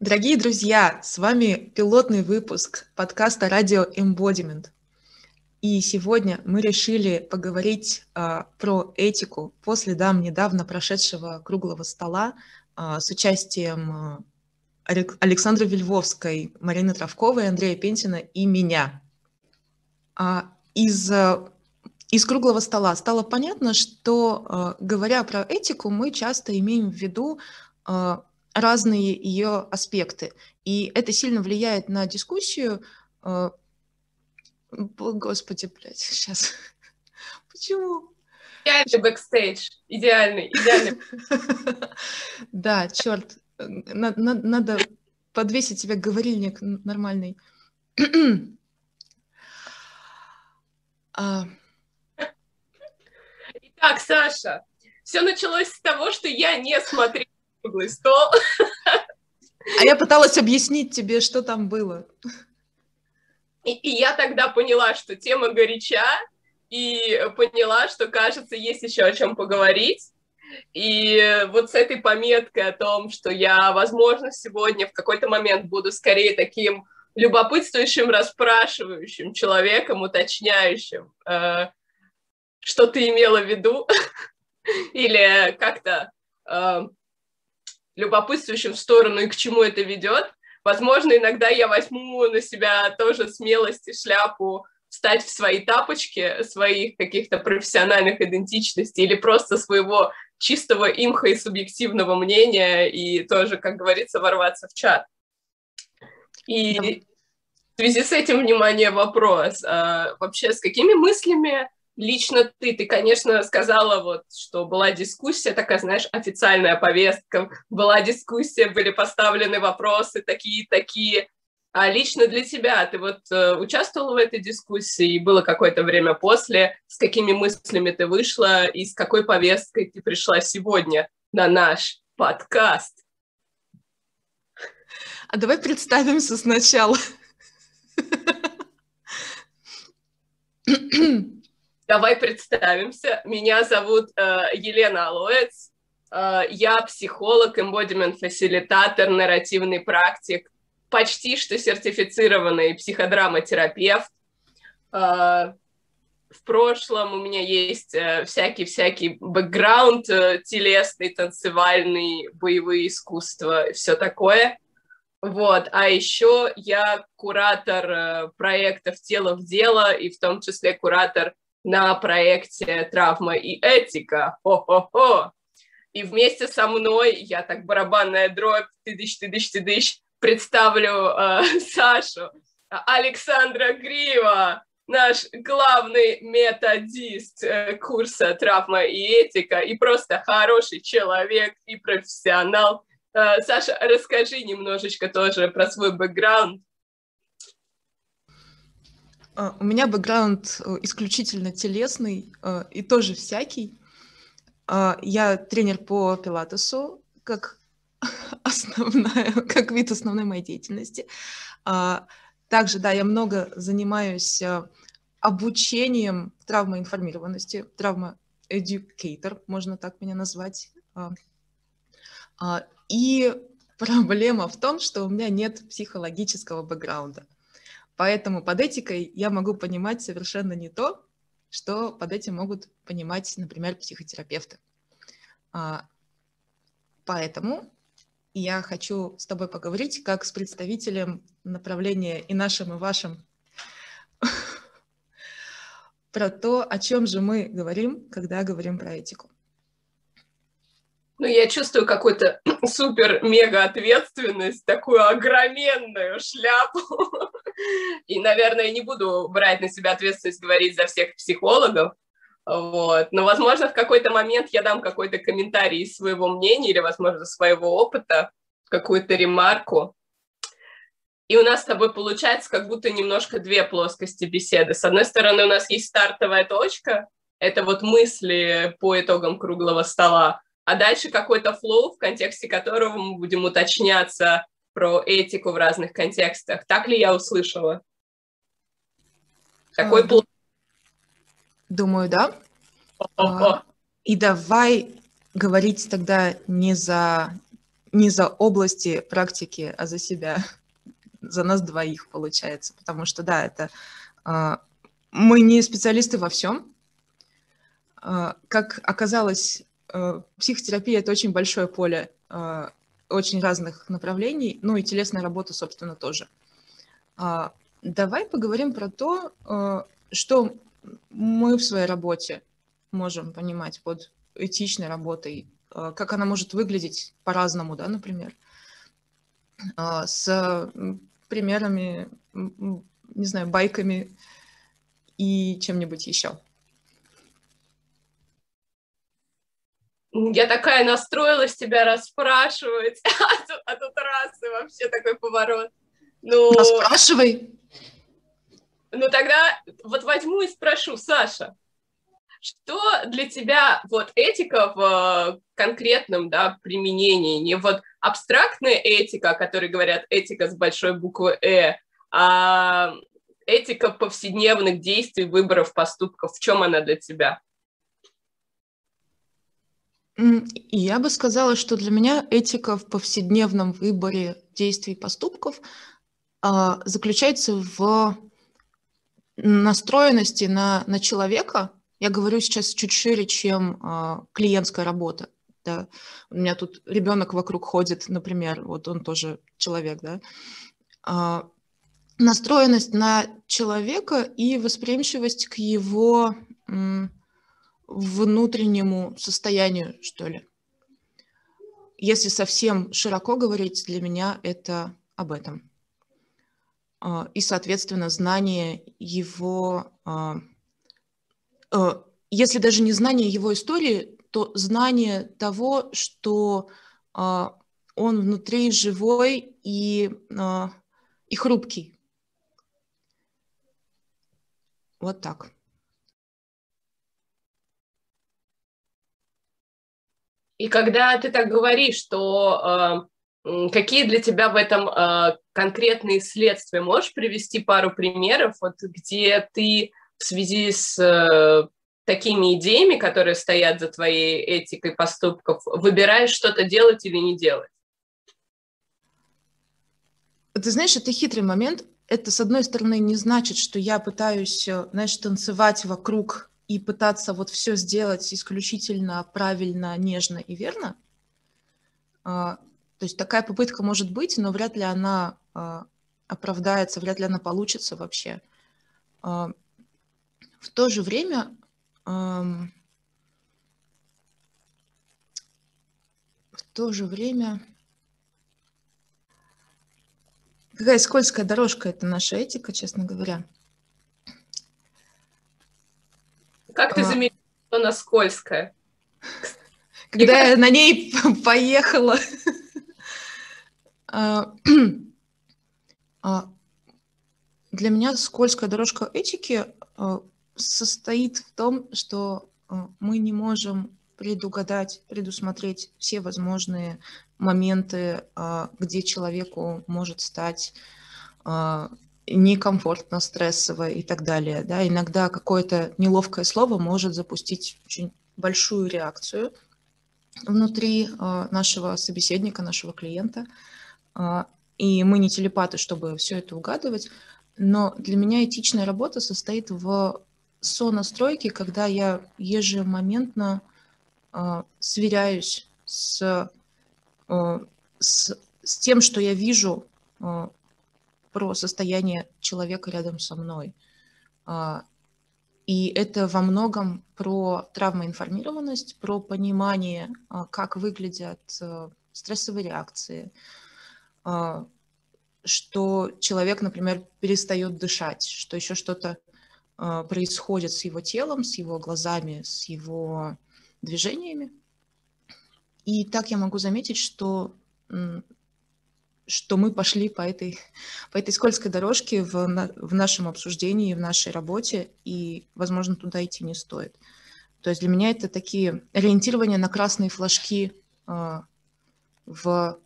Дорогие друзья, с вами пилотный выпуск подкаста «Радио Embodiment». И сегодня мы решили поговорить а, про этику по следам недавно прошедшего круглого стола а, с участием а, Александры Вельвовской, Марины Травковой, Андрея Пентина и меня. А, из, а, из круглого стола стало понятно, что, а, говоря про этику, мы часто имеем в виду разные ее аспекты. И это сильно влияет на дискуссию. А, господи, блядь, сейчас. Почему? Идеальный бэкстейдж. Идеальный, идеальный. Да, черт. Надо подвесить себе говорильник нормальный. А. Итак, Саша, все началось с того, что я не смотрела круглый стол. А я пыталась объяснить тебе, что там было. И, и я тогда поняла, что тема горяча, и поняла, что, кажется, есть еще о чем поговорить. И вот с этой пометкой о том, что я, возможно, сегодня в какой-то момент буду скорее таким любопытствующим, расспрашивающим человеком, уточняющим, э, что ты имела в виду, или как-то э, любопытствующим в сторону и к чему это ведет. Возможно, иногда я возьму на себя тоже смелость и шляпу встать в свои тапочки своих каких-то профессиональных идентичностей или просто своего чистого имха и субъективного мнения и тоже, как говорится, ворваться в чат. И в связи с этим, внимание, вопрос. А, вообще, с какими мыслями лично ты, ты, конечно, сказала вот, что была дискуссия, такая, знаешь, официальная повестка, была дискуссия, были поставлены вопросы такие-такие, а лично для тебя, ты вот э, участвовала в этой дискуссии, было какое-то время после, с какими мыслями ты вышла и с какой повесткой ты пришла сегодня на наш подкаст? А давай представимся сначала. Давай представимся. Меня зовут э, Елена Алоец. Э, я психолог, эмбодимент-фасилитатор, нарративный практик, почти что сертифицированный психодраматерапевт. Э, в прошлом у меня есть э, всякий-всякий бэкграунд э, телесный, танцевальный, боевые искусства, все такое. Вот, а еще я куратор э, проектов «Тело в дело» и в том числе куратор на проекте «Травма и этика». Хо-хо-хо! И вместе со мной, я так барабанная дробь, тыдыщ-тыдыщ-тыдыщ, представлю э, Сашу, Александра Грива, наш главный методист э, курса «Травма и этика» и просто хороший человек и профессионал. Э, Саша, расскажи немножечко тоже про свой бэкграунд, у меня бэкграунд э, исключительно телесный э, и тоже всякий. А, я тренер по пилатесу, как основная, как вид основной моей деятельности. А, также, да, я много занимаюсь э, обучением травмоинформированности, травма-эдюкейтор, можно так меня назвать. И проблема в том, что у меня нет психологического бэкграунда. Поэтому под этикой я могу понимать совершенно не то, что под этим могут понимать, например, психотерапевты. А, поэтому я хочу с тобой поговорить как с представителем направления и нашим, и вашим про то, о чем же мы говорим, когда говорим про этику. Ну, я чувствую какую-то супер-мега ответственность, такую огроменную шляпу. И, наверное, не буду брать на себя ответственность говорить за всех психологов. Вот. Но, возможно, в какой-то момент я дам какой-то комментарий из своего мнения или, возможно, своего опыта, какую-то ремарку. И у нас с тобой получается как будто немножко две плоскости беседы. С одной стороны, у нас есть стартовая точка, это вот мысли по итогам круглого стола, а дальше какой-то флоу, в контексте которого мы будем уточняться про этику в разных контекстах. Так ли я услышала? Такой план? Думаю, да. А, и давай говорить тогда не за не за области практики, а за себя, за нас двоих получается, потому что да, это а, мы не специалисты во всем. А, как оказалось, психотерапия это очень большое поле а, очень разных направлений, ну и телесная работа, собственно, тоже. А, давай поговорим про то, а, что мы в своей работе можем понимать под этичной работой, как она может выглядеть по-разному, да, например, а, с примерами, не знаю, байками и чем-нибудь еще. Я такая настроилась тебя расспрашивать, а тут, а тут раз и вообще такой поворот. Ну, Расспрашивай. Ну тогда вот возьму и спрошу, Саша, что для тебя вот этика в э, конкретном да, применении, не вот абстрактная этика, о которой говорят этика с большой буквы «э», а этика повседневных действий, выборов, поступков, в чем она для тебя? Я бы сказала, что для меня этика в повседневном выборе действий и поступков а, заключается в настроенности на, на человека. Я говорю сейчас чуть шире, чем а, клиентская работа. Да. У меня тут ребенок вокруг ходит, например, вот он тоже человек, да. А, настроенность на человека и восприимчивость к его внутреннему состоянию, что ли. Если совсем широко говорить, для меня это об этом. А, и, соответственно, знание его, а, э, если даже не знание его истории, то знание того, что а, он внутри живой и, и хрупкий. Вот так. И когда ты так говоришь, что э, какие для тебя в этом э, конкретные следствия, можешь привести пару примеров, вот, где ты в связи с э, такими идеями, которые стоят за твоей этикой поступков, выбираешь что-то делать или не делать? Ты знаешь, это хитрый момент. Это, с одной стороны, не значит, что я пытаюсь, э, знаешь, танцевать вокруг и пытаться вот все сделать исключительно правильно, нежно и верно. А, то есть такая попытка может быть, но вряд ли она а, оправдается, вряд ли она получится вообще. А, в то же время в то же время какая скользкая дорожка это наша этика, честно говоря. Как ты а. заметила, что она скользкая? Когда я на ней поехала. А, а, для меня скользкая дорожка этики состоит в том, что мы не можем предугадать, предусмотреть все возможные моменты, где человеку может стать некомфортно, стрессово и так далее. Да? Иногда какое-то неловкое слово может запустить очень большую реакцию внутри э, нашего собеседника, нашего клиента. Э, и мы не телепаты, чтобы все это угадывать. Но для меня этичная работа состоит в сонастройке, когда я ежемоментно э, сверяюсь с, с, с тем, что я вижу про состояние человека рядом со мной. А, и это во многом про травмоинформированность, про понимание, а, как выглядят э, стрессовые реакции, а, что человек, например, перестает дышать, что еще что-то происходит с его телом, с его глазами, с его движениями. И так я могу заметить, что что мы пошли по этой, по этой скользкой дорожке в, в нашем обсуждении, в нашей работе, и, возможно, туда идти не стоит. То есть для меня это такие ориентирования на красные флажки э, в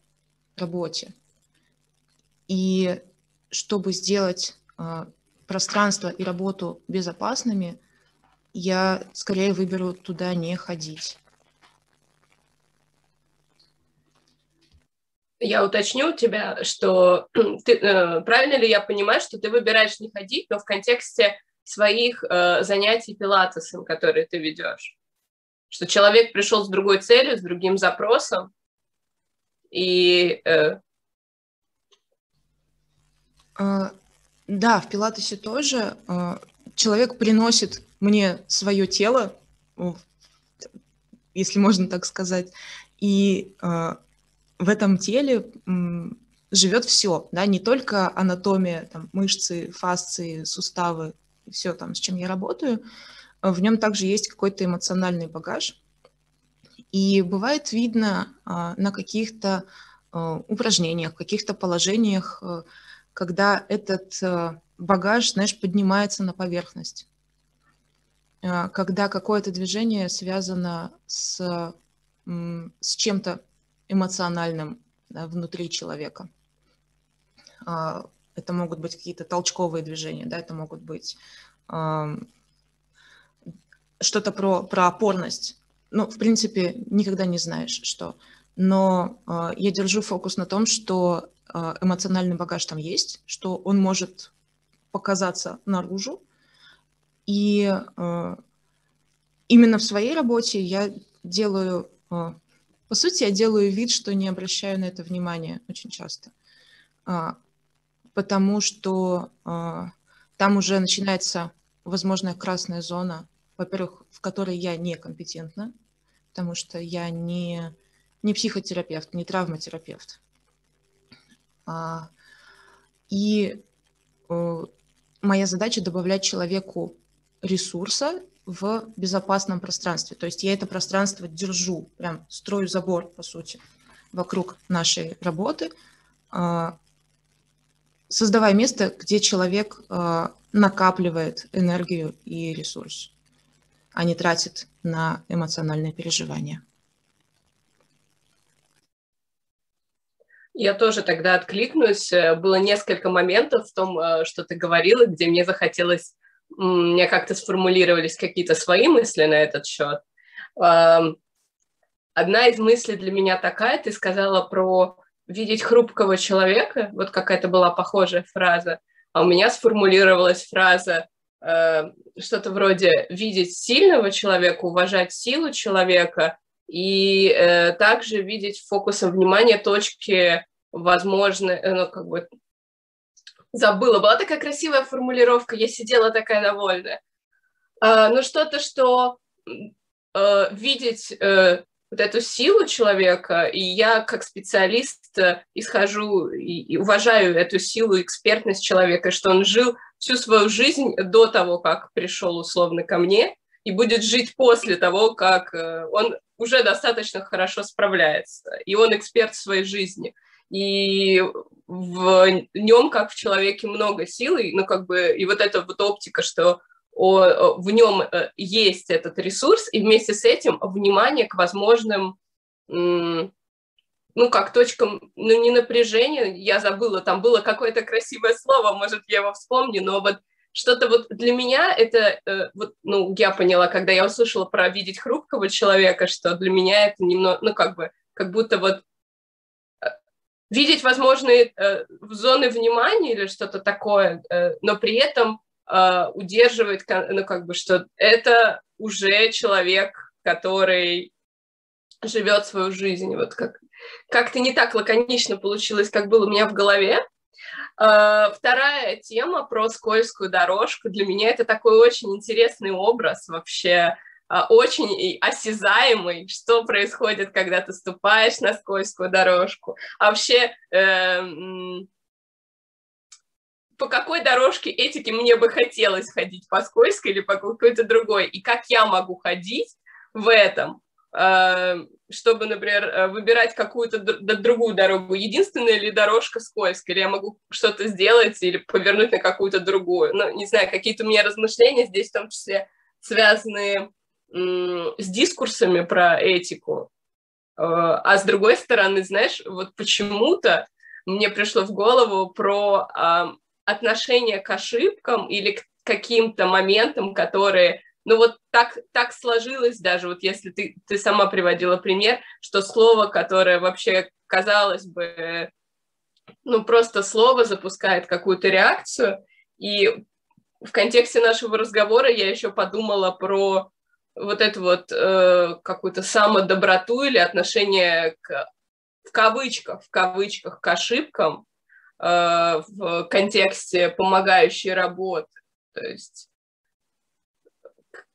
работе. И чтобы сделать э, пространство и работу безопасными, я скорее выберу туда не ходить. Я уточню у тебя, что ты, э, правильно ли я понимаю, что ты выбираешь не ходить, но в контексте своих э, занятий пилатесом, которые ты ведешь? Что человек пришел с другой целью, с другим запросом, и... Э... А, да, в пилатесе тоже э, человек приносит мне свое тело, если можно так сказать, и э, в этом теле живет все, да, не только анатомия, там, мышцы, фасции, суставы, все там, с чем я работаю, в нем также есть какой-то эмоциональный багаж, и бывает видно а, на каких-то а, упражнениях, каких-то положениях, а, когда этот а, багаж, знаешь, поднимается на поверхность, а, когда какое-то движение связано с, с чем-то эмоциональным да, внутри человека. А, это могут быть какие-то толчковые движения, да, это могут быть что-то про, про опорность. Ну, в принципе, никогда не знаешь, что. Но э, я держу фокус на том, что э, эмоциональный багаж там есть, что он может показаться наружу. И э, именно в своей работе я делаю э, по сути, я делаю вид, что не обращаю на это внимания очень часто, а, потому что а, там уже начинается возможная красная зона, во-первых, в которой я некомпетентна, потому что я не, не психотерапевт, не травматерапевт. А, и моя задача добавлять человеку ресурса в безопасном пространстве. То есть я это пространство держу, прям строю забор, по сути, вокруг нашей работы, а, создавая место, где человек а, накапливает энергию и ресурс, а не тратит на эмоциональные переживания. Я тоже тогда откликнусь. Было несколько моментов в том, э, что ты говорила, где мне захотелось у меня как-то сформулировались какие-то свои мысли на этот счет. Одна из мыслей для меня такая, ты сказала про видеть хрупкого человека, вот какая-то была похожая фраза, а у меня сформулировалась фраза э, что-то вроде видеть сильного человека, уважать силу человека и э, также видеть фокусом внимания точки возможно, ну, как бы забыла. Была такая красивая формулировка, я сидела такая довольная. А, ну, что-то, что э, видеть э, вот эту силу человека, и я как специалист э, исхожу и, и уважаю эту силу, экспертность человека, что он жил всю свою жизнь до того, как пришел условно ко мне, и будет жить после того, как э, он уже достаточно хорошо справляется, и он эксперт в своей жизни и в нем, как в человеке, много силы, ну, как бы, и вот эта вот оптика, что о, в нем э, есть этот ресурс, и вместе с этим внимание к возможным, ну, как точкам, ну, не напряжения, я забыла, там было какое-то красивое слово, может, я его вспомню, но вот что-то вот для меня это, э, вот, ну, я поняла, когда я услышала про видеть хрупкого человека, что для меня это немного, ну, как бы, как будто вот видеть возможные э, зоны внимания или что-то такое, э, но при этом э, удерживает, ну, как бы, что это уже человек, который живет свою жизнь. Вот как, как-то не так лаконично получилось, как было у меня в голове. Э, вторая тема про скользкую дорожку. Для меня это такой очень интересный образ вообще очень осязаемый, что происходит, когда ты ступаешь на скользкую дорожку. А вообще, э, по какой дорожке этики мне бы хотелось ходить, по скользкой или по какой-то другой, и как я могу ходить в этом, э, чтобы, например, э, выбирать какую-то другую дорогу. Единственная ли дорожка скользкая, или я могу что-то сделать или повернуть на какую-то другую. Ну, не знаю, какие-то у меня размышления здесь в том числе связанные с дискурсами про этику. Э, а с другой стороны, знаешь, вот почему-то мне пришло в голову про отношение к ошибкам или к каким-то моментам, которые, ну вот так, так сложилось даже, вот если ты, ты сама приводила пример, что слово, которое вообще казалось бы, ну, просто слово запускает какую-то реакцию. И в контексте нашего разговора я еще подумала про вот эту вот э, какую-то самодоброту или отношение к, в кавычках, в кавычках к ошибкам э, в контексте помогающей работы. То есть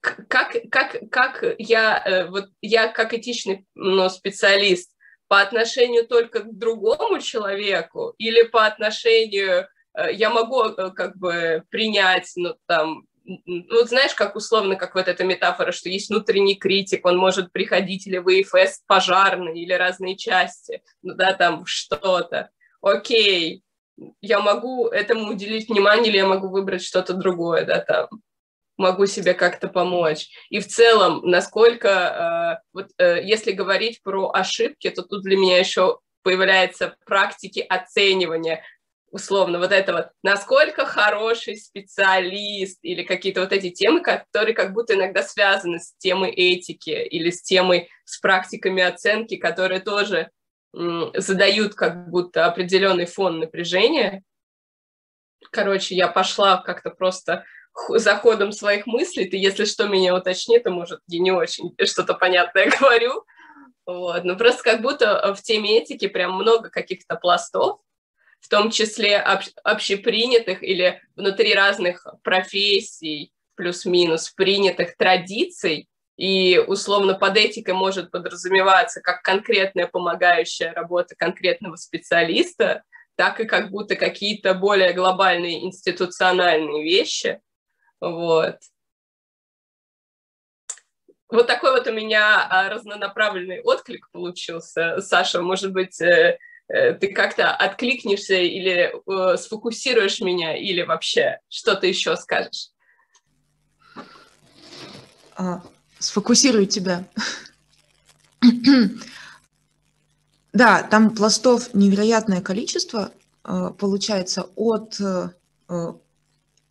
как, как, как я, э, вот я как этичный ну, специалист по отношению только к другому человеку или по отношению, э, я могу э, как бы принять, ну, там, ну, знаешь, как условно, как вот эта метафора, что есть внутренний критик, он может приходить или в ИФС пожарный, или разные части, ну, да, там что-то. Окей, я могу этому уделить внимание, или я могу выбрать что-то другое, да, там могу себе как-то помочь. И в целом, насколько, э, вот э, если говорить про ошибки, то тут для меня еще появляются практики оценивания условно вот этого, насколько хороший специалист или какие-то вот эти темы, которые как будто иногда связаны с темой этики или с темой, с практиками оценки, которые тоже задают как будто определенный фон напряжения. Короче, я пошла как-то просто за ходом своих мыслей. Ты, если что, меня уточни, то, может, я не очень что-то понятное говорю. Вот. Но просто как будто в теме этики прям много каких-то пластов, в том числе об- общепринятых или внутри разных профессий, плюс-минус, принятых традиций, и условно под этикой может подразумеваться как конкретная помогающая работа конкретного специалиста, так и как будто какие-то более глобальные институциональные вещи. Вот. Вот такой вот у меня а, разнонаправленный отклик получился. Саша, может быть, э, ты как-то откликнешься или э, сфокусируешь меня, или вообще что-то еще скажешь? А, сфокусирую тебя. да, там пластов невероятное количество получается от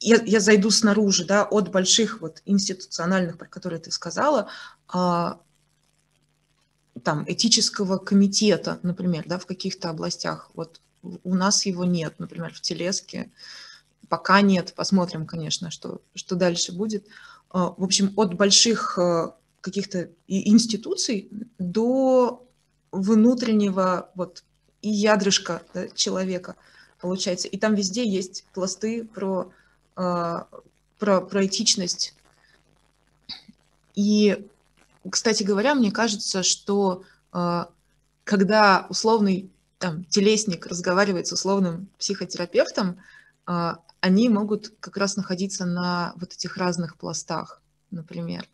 я, я зайду снаружи, да, от больших вот институциональных, про которые ты сказала, а, там, этического комитета, например, да, в каких-то областях. Вот у нас его нет, например, в Телеске пока нет. Посмотрим, конечно, что, что дальше будет. А, в общем, от больших а, каких-то институций до внутреннего вот и ядрышка да, человека получается. И там везде есть пласты про а, про, про этичность. И, кстати говоря, мне кажется, что а, когда условный там, телесник разговаривает с условным психотерапевтом, а, они могут как раз находиться на вот этих разных пластах, например.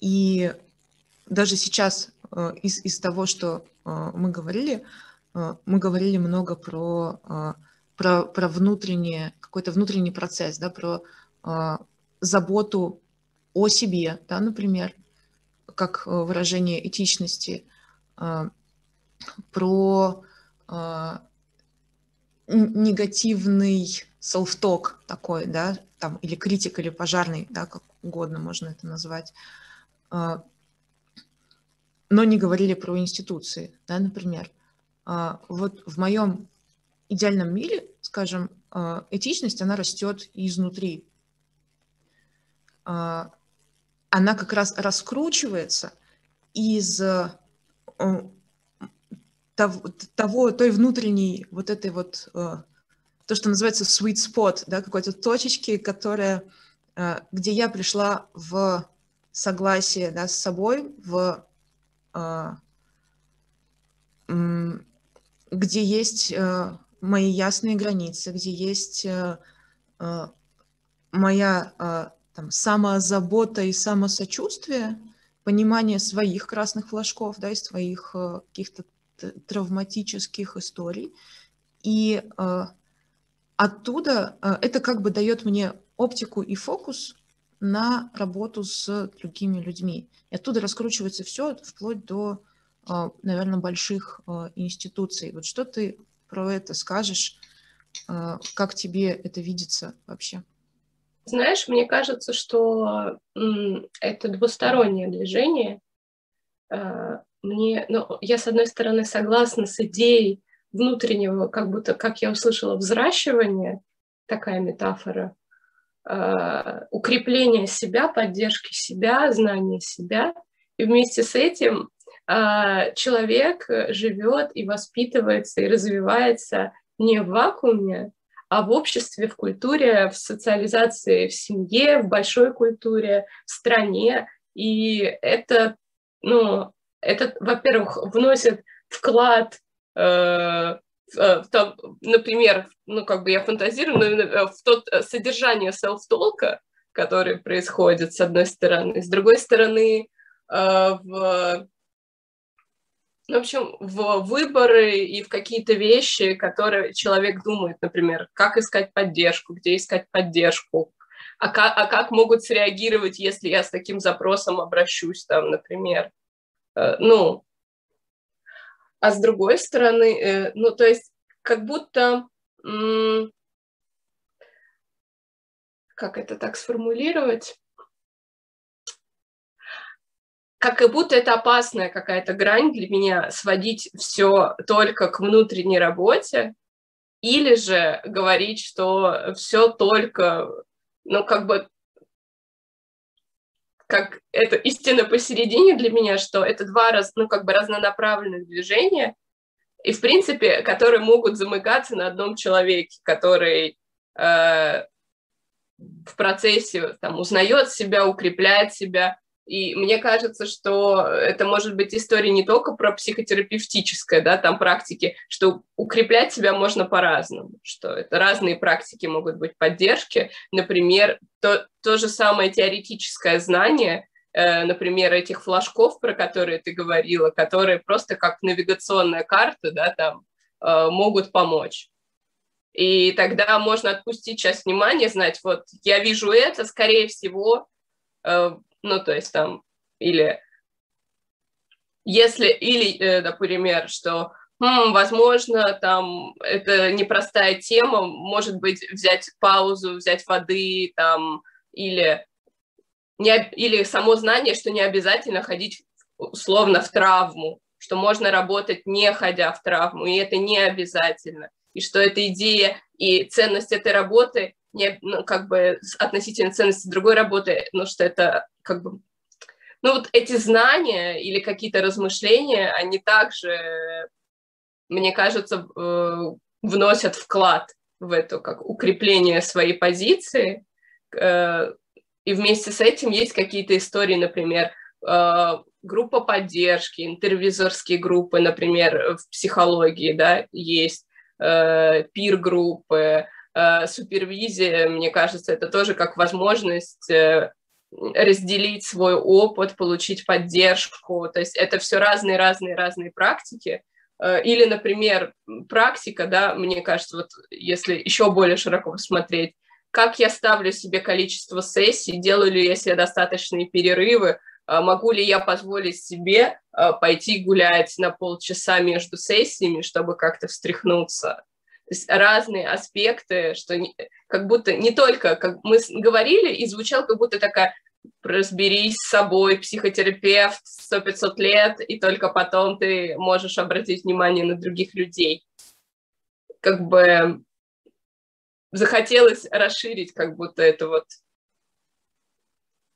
И даже сейчас из, из того, что мы говорили, мы говорили много про про, про внутреннее, какой-то внутренний процесс, да, про э, заботу о себе, да, например, как а, выражение этичности, э, про э, негативный self-talk такой, да, там, или критик, или пожарный, да, как угодно можно это назвать, э, но не говорили про институции, да, например. Э, вот в моем идеальном мире, скажем, этичность, она растет изнутри. Она как раз раскручивается из э, того, того, той внутренней вот этой вот, э, то, что называется sweet spot, да, какой-то точечки, которая, э, где я пришла в согласие да, с собой, в где есть мои ясные границы, где есть моя там, самозабота и самосочувствие, понимание своих красных флажков, да, и своих каких-то травматических историй. И оттуда это как бы дает мне оптику и фокус на работу с другими людьми. И оттуда раскручивается все вплоть до, наверное, больших институций. Вот что ты про это скажешь? А, как тебе это видится вообще? Знаешь, мне кажется, что это двустороннее движение. э, мне, ну, я с одной стороны согласна с идеей внутреннего, как будто, как я услышала, взращивания, такая метафора, э, укрепления себя, поддержки себя, знания себя, и вместе с этим э, человек живет и воспитывается и развивается не в вакууме, а в обществе, в культуре, в социализации, в семье, в большой культуре, в стране. И это, ну, это, во-первых, вносит вклад э, э, то, например, ну, как бы я фантазирую, но э, в тот э, содержание селф-толка, которое происходит, с одной стороны, с другой стороны, в в общем, в выборы и в какие-то вещи, которые человек думает, например, как искать поддержку, где искать поддержку, а как, а как могут среагировать, если я с таким запросом обращусь, там, например. Э, ну, а с другой стороны, э, ну, то есть, как будто, как это так сформулировать? Как будто это опасная какая-то грань для меня, сводить все только к внутренней работе, или же говорить, что все только, ну, как бы, как это истина посередине для меня, что это два раз, ну, как бы разнонаправленных движения, и, в принципе, которые могут замыкаться на одном человеке, который э, в процессе там узнает себя, укрепляет себя, и мне кажется, что это может быть история не только про психотерапевтическое, да, там практики, что укреплять себя можно по-разному, что это разные практики могут быть поддержки. Например, то, то же самое теоретическое знание, э, например, этих флажков, про которые ты говорила, которые просто как навигационная карта, да, там, э, могут помочь. И тогда можно отпустить часть внимания, знать, вот я вижу это, скорее всего, э, ну, то есть там, или если, или, э, например, что, хм, возможно, там, это непростая тема, может быть, взять паузу, взять воды, там, или, не, или само знание, что не обязательно ходить условно в травму, что можно работать не ходя в травму, и это не обязательно, и что эта идея и ценность этой работы не, ну, как бы относительно ценности другой работы, ну, что это как бы... Ну, вот эти знания или какие-то размышления, они также, мне кажется, э, вносят вклад в это, как укрепление своей позиции. Э, и вместе с этим есть какие-то истории, например, э, группа поддержки, интервизорские группы, например, в психологии, да, есть пир-группы, супервизия, мне кажется, это тоже как возможность разделить свой опыт, получить поддержку. То есть это все разные-разные-разные практики. Э, или, например, практика, да, мне кажется, вот если еще более широко посмотреть, как я ставлю себе количество сессий, делаю ли я себе достаточные перерывы, могу ли я позволить себе пойти гулять на полчаса между сессиями, чтобы как-то встряхнуться. То есть разные аспекты, что не, как будто не только, как мы говорили, и звучал как будто такая разберись с собой, психотерапевт, 100-500 лет, и только потом ты можешь обратить внимание на других людей. Как бы захотелось расширить как будто эту вот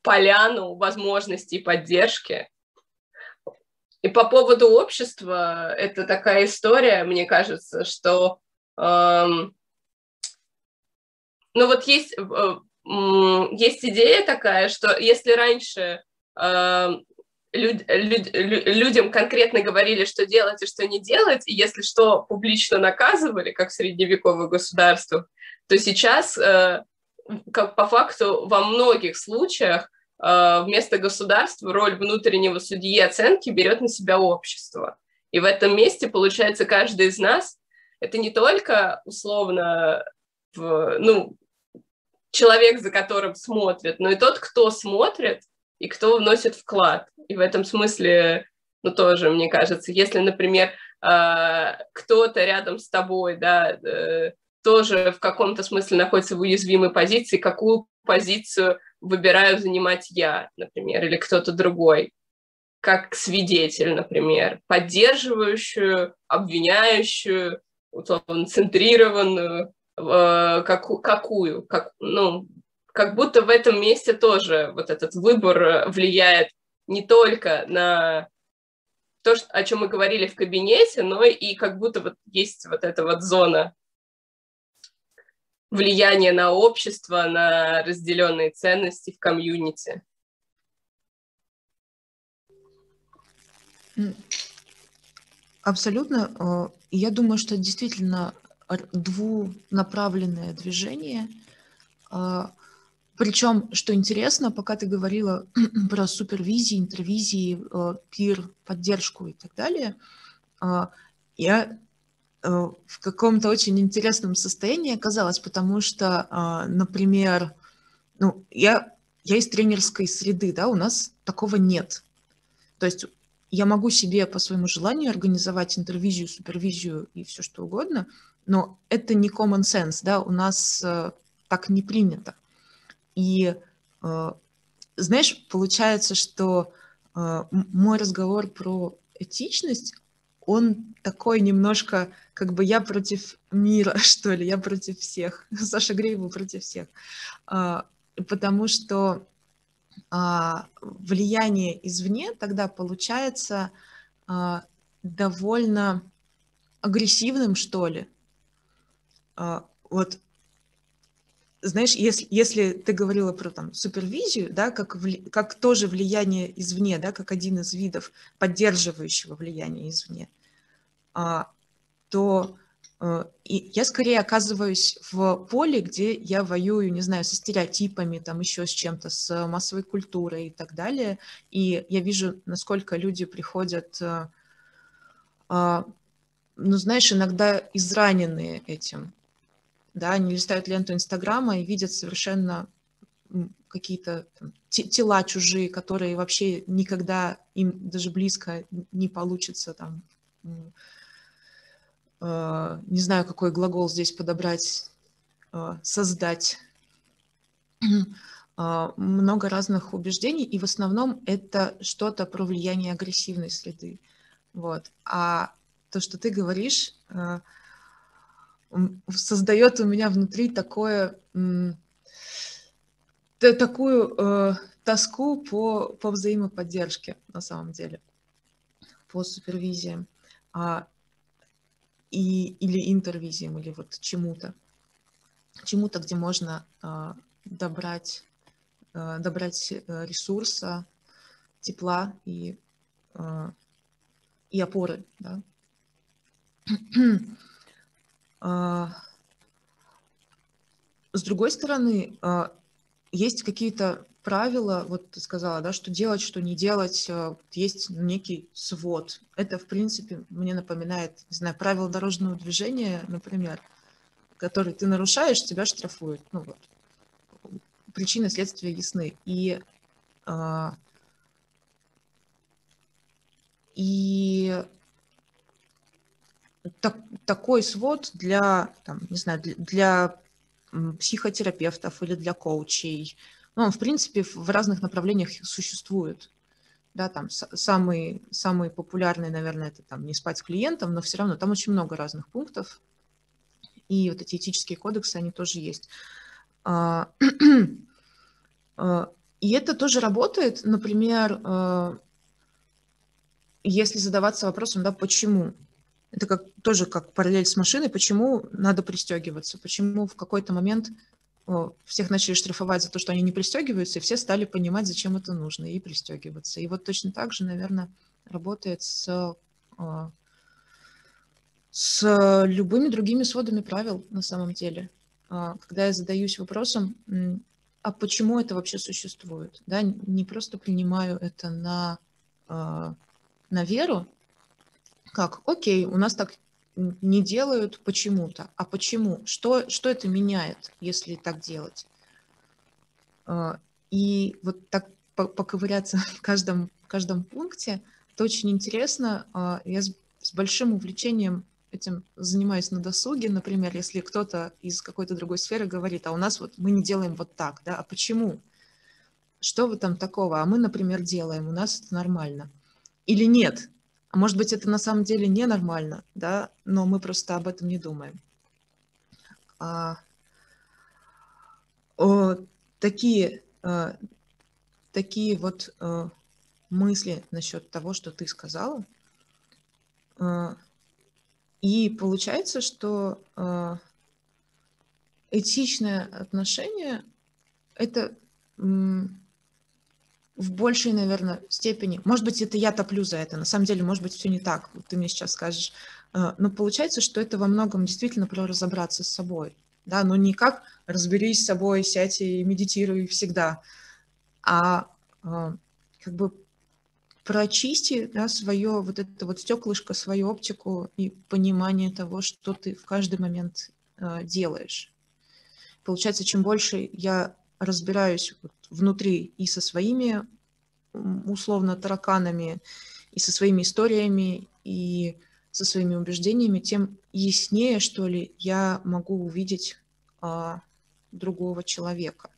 поляну возможностей поддержки. И по поводу общества, это такая история, мне кажется, что ну вот есть, э, есть идея такая, что если раньше люд, люд, людям конкретно говорили, что делать и что не делать, и если что, публично наказывали, как в средневековых государствах, то сейчас, э, как по факту, во многих случаях э, вместо государства роль внутреннего судьи оценки берет на себя общество. И в этом месте, получается, каждый из нас это не только условно в, ну, человек, за которым смотрят, но и тот, кто смотрит и кто вносит вклад. И в этом смысле, ну, тоже, мне кажется, если, например, а, кто-то рядом с тобой, да, э, тоже в каком-то смысле находится в уязвимой позиции, какую позицию выбираю занимать я, например, или кто-то другой. как свидетель, например, поддерживающую, обвиняющую, условно, центрированную, э, как, какую, как, ну, как будто в этом месте тоже вот этот выбор влияет не только на то, о чем мы говорили в кабинете, но и как будто вот есть вот эта вот зона влияния на общество, на разделенные ценности в комьюнити. Абсолютно. Э, я думаю, что действительно двунаправленное движение. Э, Причем, что интересно, пока ты говорила про супервизии, интервизии, э, пир, поддержку и так далее, я в каком-то очень интересном состоянии оказалась, потому что, например, ну, я, я из тренерской среды, да, у нас такого нет. То есть я могу себе по своему желанию организовать интервизию, супервизию и все что угодно, но это не common sense, да, у нас э, так не принято. И э, знаешь, получается, что э, мой разговор про этичность, он такой немножко, как бы я против мира, что ли, я против всех, Саша Греева против всех, э, потому что а, влияние извне тогда получается а, довольно агрессивным, что ли. А, вот, знаешь, если, если ты говорила про там супервизию, да, как, вли, как тоже влияние извне, да, как один из видов поддерживающего влияния извне, то Э, и я скорее оказываюсь в поле, где я воюю, не знаю, со стереотипами, там еще с чем-то, с массовой культурой и так далее. И я вижу, насколько люди приходят, э, а, ну, знаешь, иногда израненные этим. Да, они листают ленту Инстаграма и видят совершенно какие-то тела чужие, которые вообще никогда им даже близко не получится там Э, не знаю, какой глагол здесь подобрать, э, создать э, много разных убеждений, и в основном это что-то про влияние агрессивной среды. Вот. А то, что ты говоришь, создает у меня внутри такое, такую тоску по, по взаимоподдержке на самом деле, по супервизии. А и, или интервизиям, или вот чему-то. Чему-то, где можно э, добрать, э, добрать ресурса, тепла и, э, и опоры. Да? С другой стороны, есть какие-то правила, вот ты сказала, да, что делать, что не делать, э, есть некий свод. Это, в принципе, мне напоминает, не знаю, правила дорожного движения, например, которые ты нарушаешь, тебя штрафуют. Ну вот. Причины следствия ясны. И, а, и так, такой свод для, там, не знаю, для, для психотерапевтов или для коучей, ну, он, в принципе, в разных направлениях существует. Да, там самый, самый популярный, наверное, это там не спать с клиентом, но все равно там очень много разных пунктов. И вот эти этические кодексы, они тоже есть. А, а, и это тоже работает, например, а, если задаваться вопросом, да, почему? Это как, тоже как параллель с машиной, почему надо пристегиваться, почему в какой-то момент всех начали штрафовать за то, что они не пристегиваются, и все стали понимать, зачем это нужно, и пристегиваться. И вот точно так же, наверное, работает с, а, с любыми другими сводами правил на самом деле. Когда я задаюсь вопросом, а почему это вообще существует? Да, не просто принимаю это на, на веру, как, окей, у нас так не делают почему-то. А почему? Что, что это меняет, если так делать? А, и вот так поковыряться в каждом, в каждом пункте, это очень интересно. А, я с, с большим увлечением этим занимаюсь на досуге. Например, если кто-то из какой-то другой сферы говорит, а у нас вот мы не делаем вот так, да, а почему? Что в этом такого? А мы, например, делаем, у нас это нормально. или нет. А может быть, это на самом деле ненормально, да, но мы просто об этом не думаем. А, о, такие, а, такие вот а, мысли насчет того, что ты сказала. А, и получается, что а, этичное отношение – это в большей, наверное, степени. Может быть, это я топлю за это. На самом деле, может быть, все не так. Ты мне сейчас скажешь. А, но получается, что это во многом действительно про разобраться с собой. Да, но не как разберись с собой, сядь и медитируй всегда, а, а как бы прочисти да, свое вот это вот стеклышко, свою оптику и понимание того, что ты в каждый момент э, делаешь. Получается, чем больше я разбираюсь вот внутри и со своими условно тараканами, и со своими историями, и со своими убеждениями, тем яснее, что ли, я могу увидеть а, другого человека.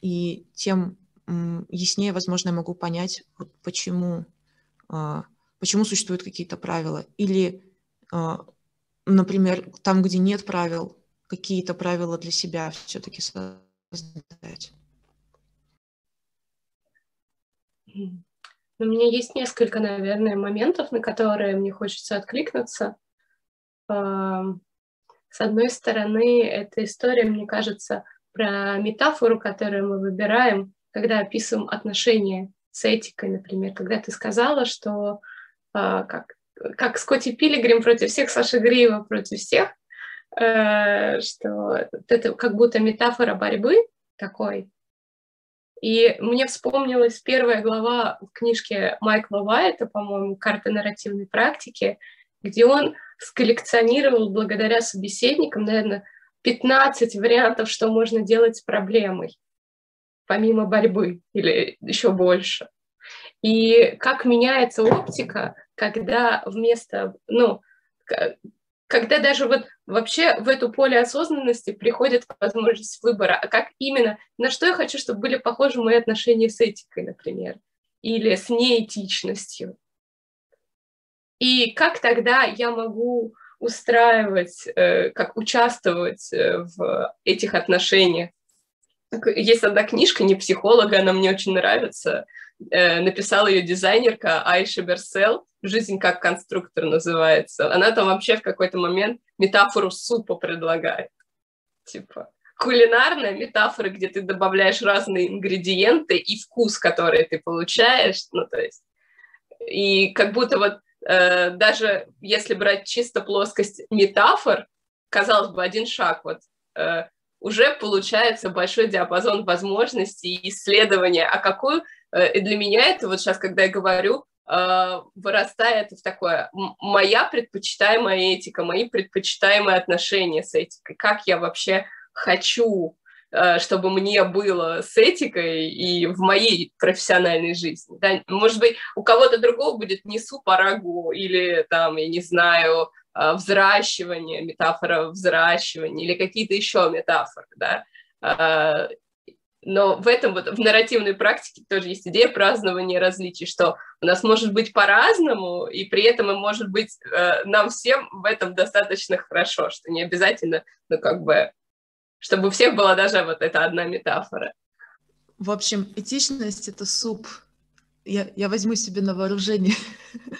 И тем яснее, возможно, я могу понять, вот почему, а, почему существуют какие-то правила. Или, а, например, там, где нет правил, какие-то правила для себя все-таки создать. У меня есть несколько, наверное, моментов, на которые мне хочется откликнуться. С одной стороны, эта история, мне кажется, про метафору, которую мы выбираем, когда описываем отношения с этикой, например, когда ты сказала, что а, как, как Скотти Пилигрим против всех, Саша Гриева против всех, что это как будто метафора борьбы такой, и мне вспомнилась первая глава в книжке Майкла Уайта, по-моему, «Карта нарративной практики», где он сколлекционировал благодаря собеседникам, наверное, 15 вариантов, что можно делать с проблемой, помимо борьбы или еще больше. И как меняется оптика, когда вместо, ну, когда даже вот вообще в эту поле осознанности приходит возможность выбора, а как именно, на что я хочу, чтобы были похожи мои отношения с этикой, например, или с неэтичностью. И как тогда я могу устраивать, э, как участвовать э, в этих отношениях. Есть одна книжка, не психолога, она мне очень нравится. Э, написала ее дизайнерка Айша Берсел «Жизнь как конструктор» называется. Она там вообще в какой-то момент метафору супа предлагает. Типа кулинарная метафора, где ты добавляешь разные ингредиенты и вкус, который ты получаешь, ну то есть, и как будто вот э, даже если брать чисто плоскость метафор, казалось бы, один шаг, вот э, уже получается большой диапазон возможностей и исследования, а какую, э, для меня это вот сейчас, когда я говорю, вырастает в такое моя предпочитаемая этика, мои предпочитаемые отношения с этикой, как я вообще хочу, э, чтобы мне было с этикой и в моей профессиональной жизни. Да? Может быть, у кого-то другого будет несу порогу или там, я не знаю, взращивание, метафора взращивания или какие-то еще метафоры, да, но в этом вот, в нарративной практике тоже есть идея празднования различий, что у нас может быть по-разному, и при этом и может быть э, нам всем в этом достаточно хорошо, что не обязательно, ну, как бы, чтобы у всех была даже вот эта одна метафора. В общем, этичность — это суп. Я, я возьму себе на вооружение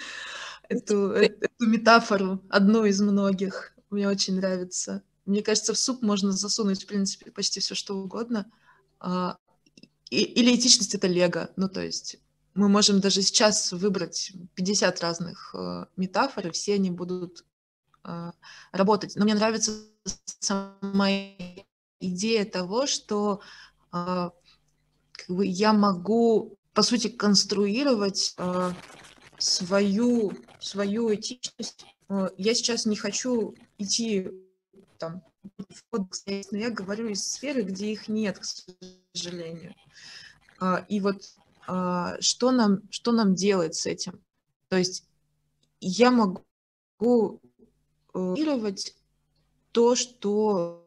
эту, эту метафору, одну из многих. Мне очень нравится. Мне кажется, в суп можно засунуть, в принципе, почти все, что угодно — или этичность — это лего. Ну, то есть мы можем даже сейчас выбрать 50 разных э, метафор, и все они будут э, работать. Но мне нравится сама идея того, что как бы я могу, по сути, конструировать свою, свою этичность. Я сейчас не хочу идти там, но я говорю из сферы, где их нет, к сожалению. А, и вот а, что нам, что нам делать с этим? То есть я могу игнорировать то, что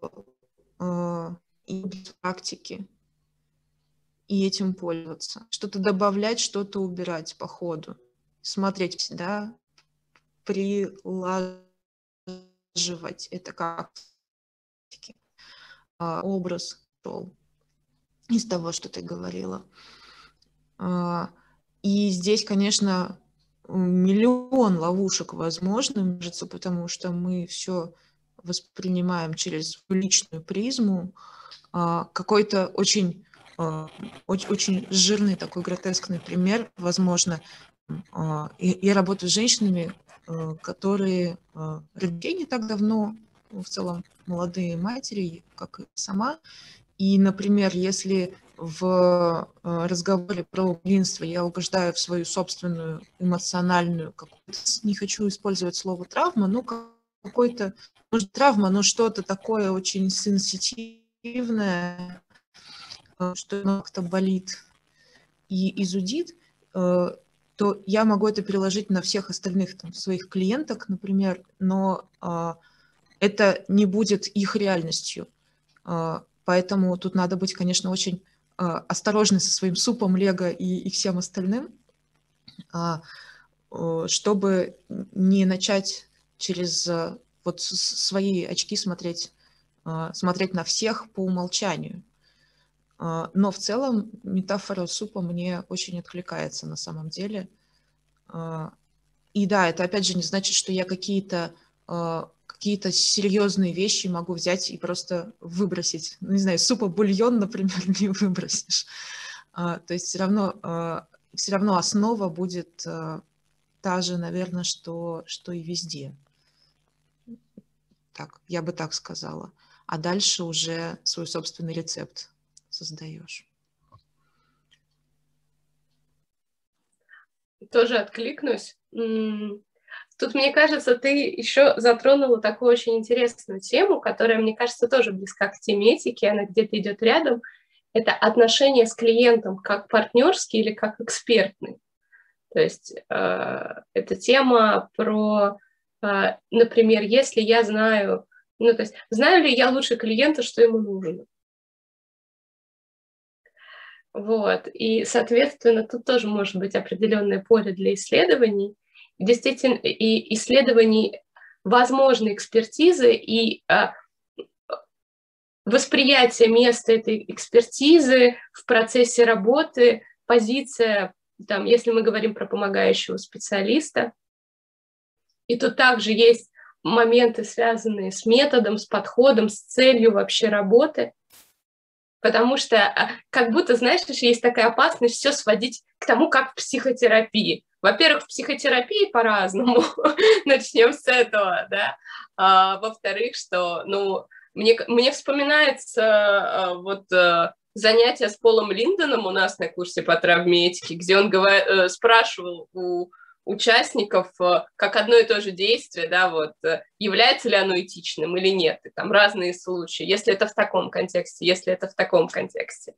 э, в практике, и этим пользоваться. Что-то добавлять, что-то убирать по ходу. смотреть, да, прилаживать это как а, образ из того, что ты говорила. А, и здесь, конечно, миллион ловушек возможно, потому что мы все воспринимаем через личную призму. А, какой-то очень, очень жирный такой гротескный пример, возможно. Я работаю с женщинами, которые родили не так давно, в целом молодые матери, как и сама. И, например, если в э, разговоре про блинство я угождаю в свою собственную эмоциональную, не хочу использовать слово травма, но какой-то, может, травма, но что-то такое очень сенситивное, что как-то болит и изудит, то я могу это переложить на всех остальных там, своих клиенток, например, но а, это не будет их реальностью. А, поэтому тут надо быть, конечно, очень а, осторожны со своим супом, лего и, и всем остальным, а, чтобы не начать через вот свои очки смотреть, смотреть на всех по умолчанию. Но в целом метафора супа мне очень откликается на самом деле. И да, это опять же не значит, что я какие-то какие-то серьезные вещи могу взять и просто выбросить. Ну, не знаю, супа бульон, например, не выбросишь. То есть все равно, все равно основа будет та же, наверное, что, что и везде. Так, я бы так сказала. А дальше уже свой собственный рецепт создаешь. Тоже откликнусь. Тут, мне кажется, ты еще затронула такую очень интересную тему, которая, мне кажется, тоже близка к теме этики, она где-то идет рядом. Это отношения с клиентом как партнерский или как экспертный. То есть э, это тема про, э, например, если я знаю, ну то есть знаю ли я лучше клиента, что ему нужно. Вот. И, соответственно, тут тоже может быть определенное поле для исследований. Действительно, и исследований возможной экспертизы и а, восприятие места этой экспертизы в процессе работы, позиция, там, если мы говорим про помогающего специалиста. И тут также есть моменты, связанные с методом, с подходом, с целью вообще работы. Потому что а, как будто, знаешь, есть такая опасность все сводить к тому, как в психотерапии. Во-первых, в психотерапии по-разному, начнем с этого, да. А, во-вторых, что, ну, мне, мне вспоминается а, вот а, занятие с Полом Линдоном у нас на курсе по травмеэтике, где он говор... Э, спрашивал у участников э, как одно и то же действие, да, вот, э, является ли оно этичным или нет, и там разные случаи, если это в таком контексте, если это в таком контексте.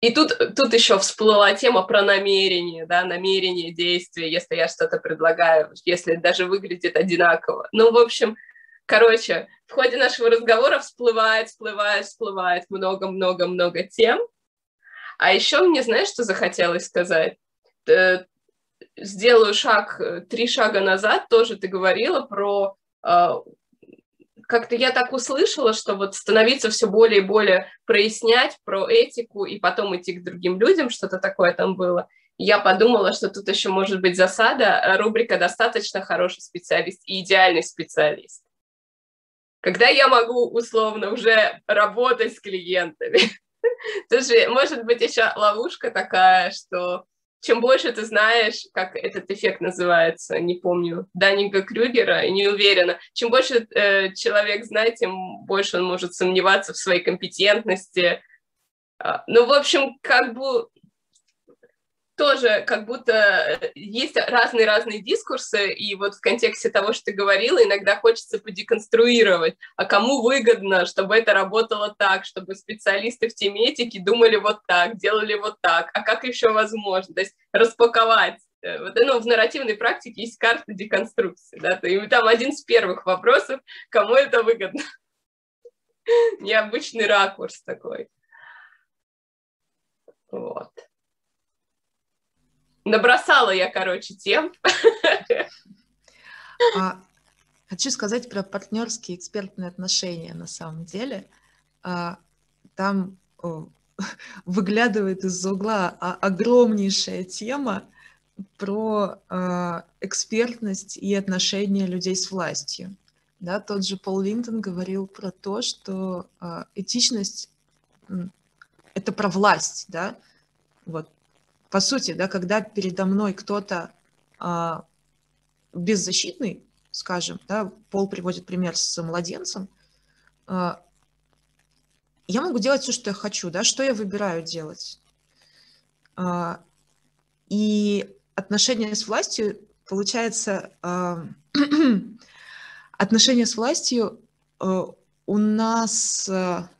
И тут, тут еще всплыла тема про намерение, да, намерение действия, если я что-то предлагаю, если даже выглядит одинаково. Ну, в общем, короче, в ходе нашего разговора всплывает, всплывает, всплывает много-много-много тем. А еще мне, знаешь, что захотелось сказать? Э, сделаю шаг, э, три шага назад, тоже ты говорила про а, как-то я так услышала, что вот становиться все более и более прояснять про этику и потом идти к другим людям, что-то такое там было. Я подумала, что тут еще может быть засада, э, рубрика «Достаточно хороший специалист» и «Идеальный специалист». Когда я могу условно уже работать с клиентами, тоже может быть еще ловушка такая, что чем больше ты знаешь, как этот эффект называется, не помню, Даннинга Крюгера, не уверена, чем больше э, человек знает, тем больше он может сомневаться в своей компетентности. А, ну, в общем, как бы тоже как будто э, есть разные-разные дискурсы, и вот в контексте того, что ты говорила, иногда хочется подеконструировать, а кому выгодно, чтобы это работало так, чтобы специалисты в теме этики думали вот так, делали вот так, а как еще возможно, то есть распаковать. Э, вот, ну, в нарративной практике есть карта деконструкции, да, и там один из первых вопросов, кому это выгодно. Необычный ракурс такой. Вот. Набросала я, короче, тем. А, хочу сказать про партнерские экспертные отношения на самом деле. А, там о, выглядывает из-за угла огромнейшая тема про а, экспертность и отношения людей с властью. Да, тот же Пол Линтон говорил про то, что а, этичность — это про власть, да, вот. По сути, да, когда передо мной кто-то а, беззащитный, скажем, да, Пол приводит пример с младенцем, а, я могу делать все, что я хочу, да, что я выбираю делать. А, и отношения с властью, получается, а, отношения с властью а, у нас, а,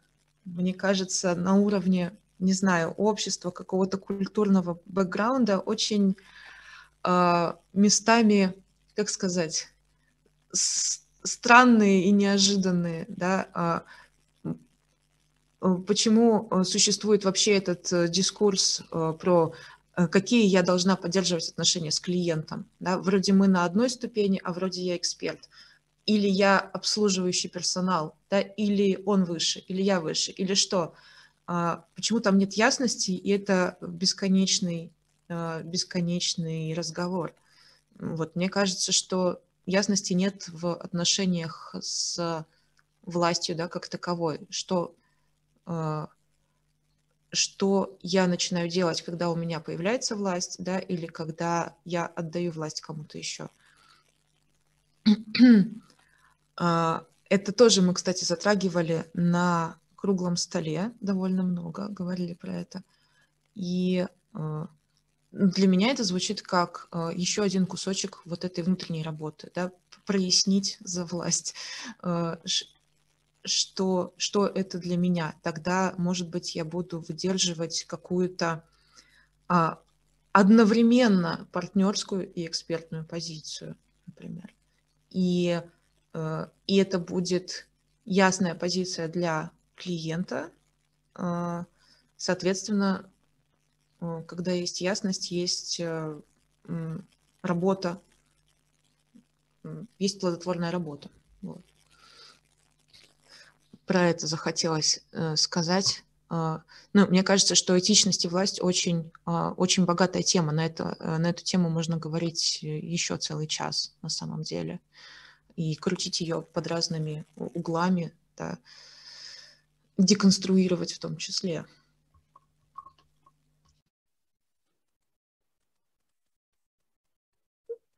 мне кажется, на уровне не знаю, общества, какого-то культурного бэкграунда очень э, местами, как сказать, странные и неожиданные, да, э, почему существует вообще этот э, дискурс э, про э, какие я должна поддерживать отношения с клиентом. Да? Вроде мы на одной ступени, а вроде я эксперт. Или я обслуживающий персонал, да? или он выше, или я выше, или что. А, почему там нет ясности, и это бесконечный, а, бесконечный разговор. Вот, мне кажется, что ясности нет в отношениях с властью, да, как таковой, что, а, что я начинаю делать, когда у меня появляется власть, да, или когда я отдаю власть кому-то еще. Это тоже мы, кстати, затрагивали на круглом столе довольно много говорили про это. И э, для меня это звучит как э, еще один кусочек вот этой внутренней работы, да, прояснить за власть, э, что, что это для меня. Тогда, может быть, я буду выдерживать какую-то а, одновременно партнерскую и экспертную позицию, например. И, и это будет ясная позиция для клиента. А, соответственно, а, когда есть ясность, есть э, работа, есть плодотворная работа. Вот. Про это захотелось э, сказать. А, ну, мне кажется, что этичность и власть очень, очень богатая тема. На, это, э, на эту тему можно говорить еще целый час на самом деле. И крутить ее под разными углами. Да деконструировать в том числе.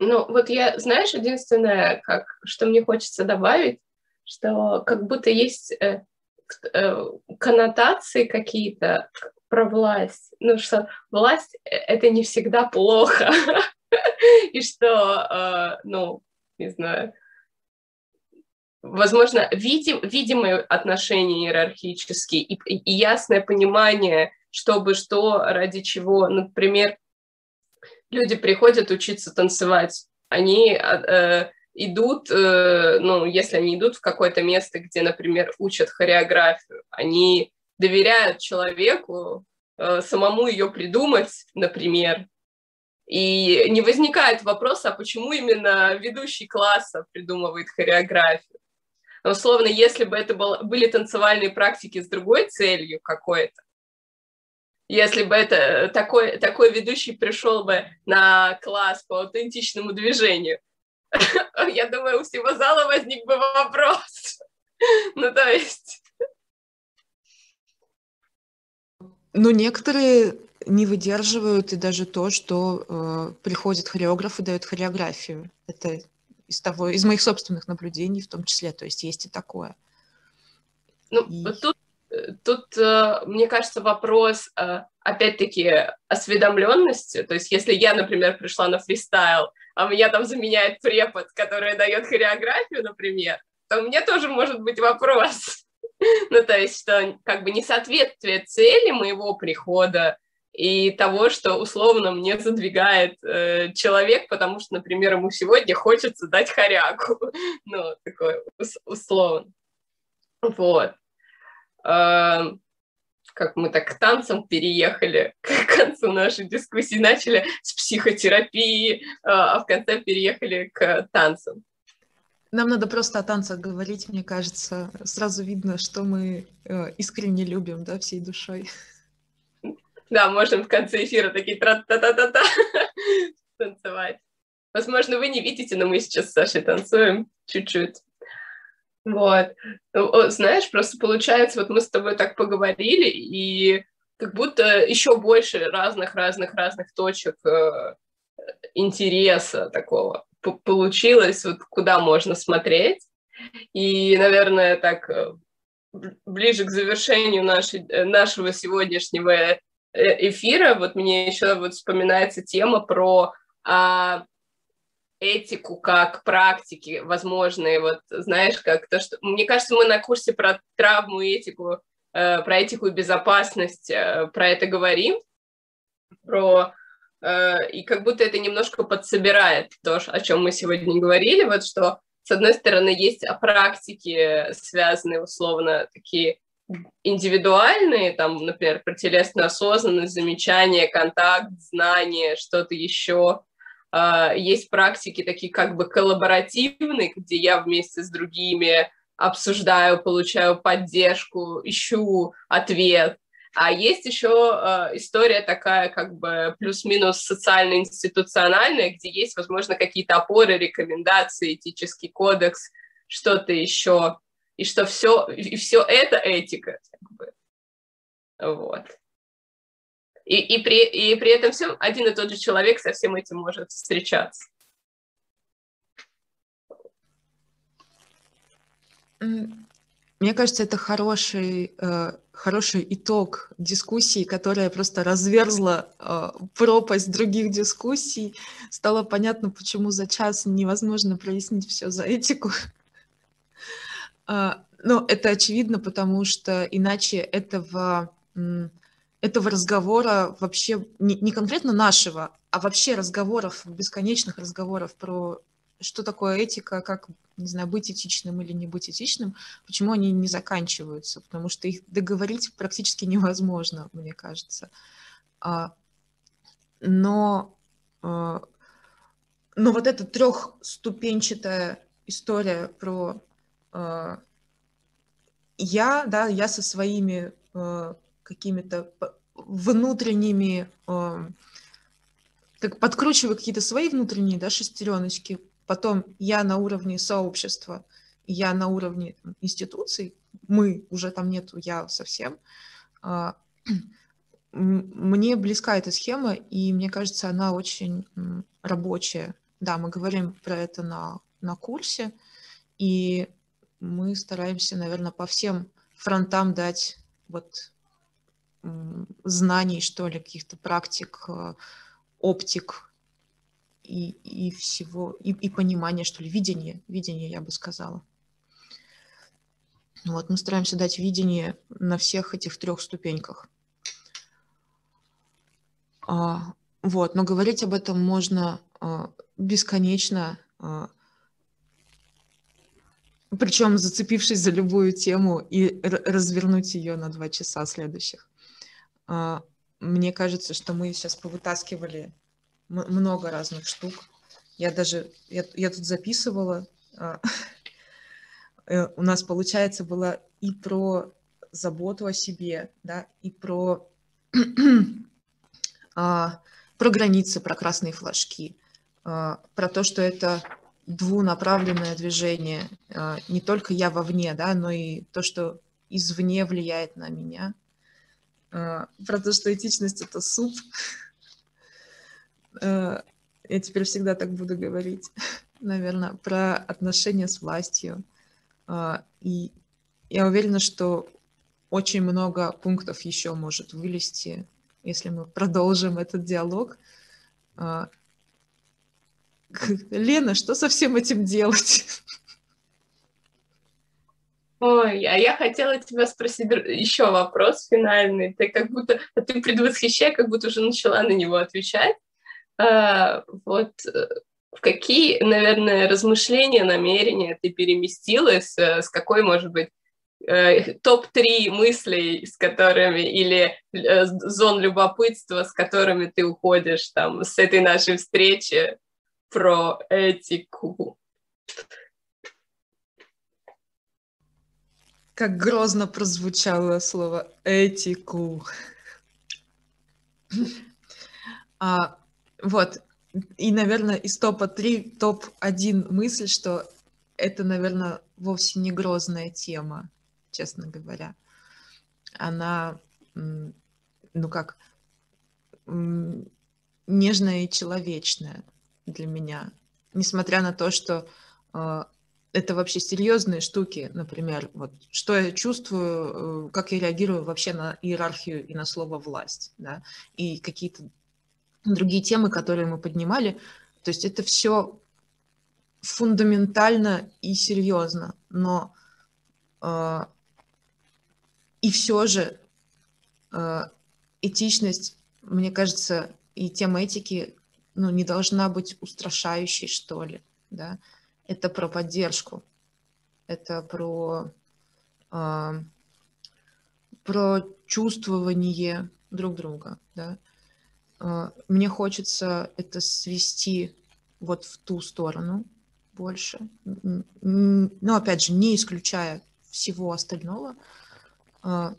Ну, вот я, знаешь, единственное, как, что мне хочется добавить, что как будто есть э, э, коннотации какие-то про власть. Ну, что власть — это не всегда плохо. И что, э, ну, не знаю, возможно, видим, видимые отношения иерархические и, и ясное понимание, чтобы что, ради чего. Например, люди приходят учиться танцевать, они э, идут, э, ну, если они идут в какое-то место, где, например, учат хореографию, они доверяют человеку э, самому ее придумать, например, и не возникает вопроса, а почему именно ведущий класса придумывает хореографию. Условно, если бы это был, были танцевальные практики с другой целью какой-то, если бы это такой, такой ведущий пришел бы на класс по аутентичному движению, я думаю, у всего зала возник бы вопрос. Ну, то есть... Ну, некоторые не выдерживают и даже то, что э, хореограф и дает хореографию. Это из того, из моих собственных наблюдений в том числе, то есть есть и такое. Ну, и... тут, э, тут, э, мне кажется, вопрос, э, опять-таки, осведомленности, то есть если я, например, пришла на фристайл, а меня там заменяет препод, который дает хореографию, например, то у меня тоже может быть вопрос. ну, то есть, что как бы несоответствие цели моего прихода и того, что условно мне задвигает э, человек, потому что, например, ему сегодня хочется дать хоряку. ну, такой условно. Вот. Э, как мы так к танцам переехали к концу нашей дискуссии, начали с психотерапии, а в конце переехали к танцам. Нам надо просто о танцах говорить, мне кажется. Сразу видно, что мы э, искренне любим, да, всей душой. Да, можем в конце эфира такие тра-та-та-та-та танцевать. Возможно, вы не видите, но мы сейчас с Сашей танцуем чуть-чуть. Вот. Ну, знаешь, просто получается, вот мы с тобой так поговорили, и как будто еще больше разных-разных-разных точек э, интереса такого получилось, вот куда можно смотреть. И, наверное, так э, ближе к завершению нашей, э, нашего сегодняшнего эфира, вот мне еще вот вспоминается тема про а, этику как практики возможные, вот знаешь, как то, что... Мне кажется, мы на курсе про травму и этику, э, про этику и безопасность э, про это говорим, про... Э, и как будто это немножко подсобирает то, о чем мы сегодня говорили, вот что, с одной стороны, есть практики, связанные условно такие индивидуальные, там, например, про телесную осознанность, замечание, контакт, знание, что-то еще, Uh, есть практики такие как бы коллаборативные, где я вместе с другими обсуждаю, получаю поддержку, ищу ответ. А есть еще uh, история такая как бы плюс-минус социально-институциональная, где есть, возможно, какие-то опоры, рекомендации, этический кодекс, что-то еще. И что все, и все это этика. Вот. И, и, при, и при этом всем один и тот же человек со всем этим может встречаться. Мне кажется, это хороший, э, хороший итог дискуссии, которая просто разверзла э, пропасть других дискуссий. Стало понятно, почему за час невозможно прояснить все за этику. Э, но это очевидно, потому что иначе этого этого разговора вообще, не, не конкретно нашего, а вообще разговоров, бесконечных разговоров про что такое этика, как, не знаю, быть этичным или не быть этичным, почему они не заканчиваются, потому что их договорить практически невозможно, мне кажется. А, но, а, но вот эта трехступенчатая история про а, я, да, я со своими какими-то внутренними, э, как подкручиваю какие-то свои внутренние да, шестереночки, потом я на уровне сообщества, я на уровне институций, мы, уже там нету я совсем, э, мне близка эта схема, и мне кажется, она очень рабочая. Да, мы говорим про это на, на курсе, и мы стараемся, наверное, по всем фронтам дать вот знаний, что ли, каких-то практик, э, оптик и, и всего, и, и понимания, что ли, видение, видение, я бы сказала. Вот, мы стараемся дать видение на всех этих трех ступеньках. А, вот, но говорить об этом можно а, бесконечно, а, причем зацепившись за любую тему и развернуть ее на два часа следующих. А, мне кажется, что мы сейчас повытаскивали много разных штук. Я даже, я, я тут записывала, а, э, у нас, получается, было и про заботу о себе, да, и про, а, про границы, про красные флажки, про то, что это двунаправленное движение, не только я вовне, да, но и то, что извне влияет на меня – а, про то, что этичность — это суп. А, я теперь всегда так буду говорить, наверное, про отношения с властью. А, и я уверена, что очень много пунктов еще может вылезти, если мы продолжим этот диалог. Лена, что со всем этим делать? Ой, а я хотела тебя спросить еще вопрос финальный. Ты как будто, а ты предвосхищай, как будто уже начала на него отвечать. А, вот э, в какие, наверное, размышления, намерения ты переместилась, э, с какой, может быть, э, топ-3 мыслей, с которыми, или э, зон любопытства, с которыми ты уходишь там с этой нашей встречи про этику. Как грозно прозвучало слово этику. А, вот, и, наверное, из топа 3, топ-1 мысль, что это, наверное, вовсе не грозная тема, честно говоря. Она, ну как, нежная и человечная для меня. Несмотря на то, что э, это вообще серьезные штуки, например, вот что я чувствую, э, как я реагирую вообще на иерархию и на слово власть, да, и какие-то другие темы, которые мы поднимали. То есть это все фундаментально и серьезно, но э, и все же э, этичность, мне кажется, и тема этики ну, не должна быть устрашающей, что ли, да. Это про поддержку, это про, э, про чувствование друг друга, да. Э, мне хочется это свести вот в ту сторону больше, но опять же, не исключая всего остального, э,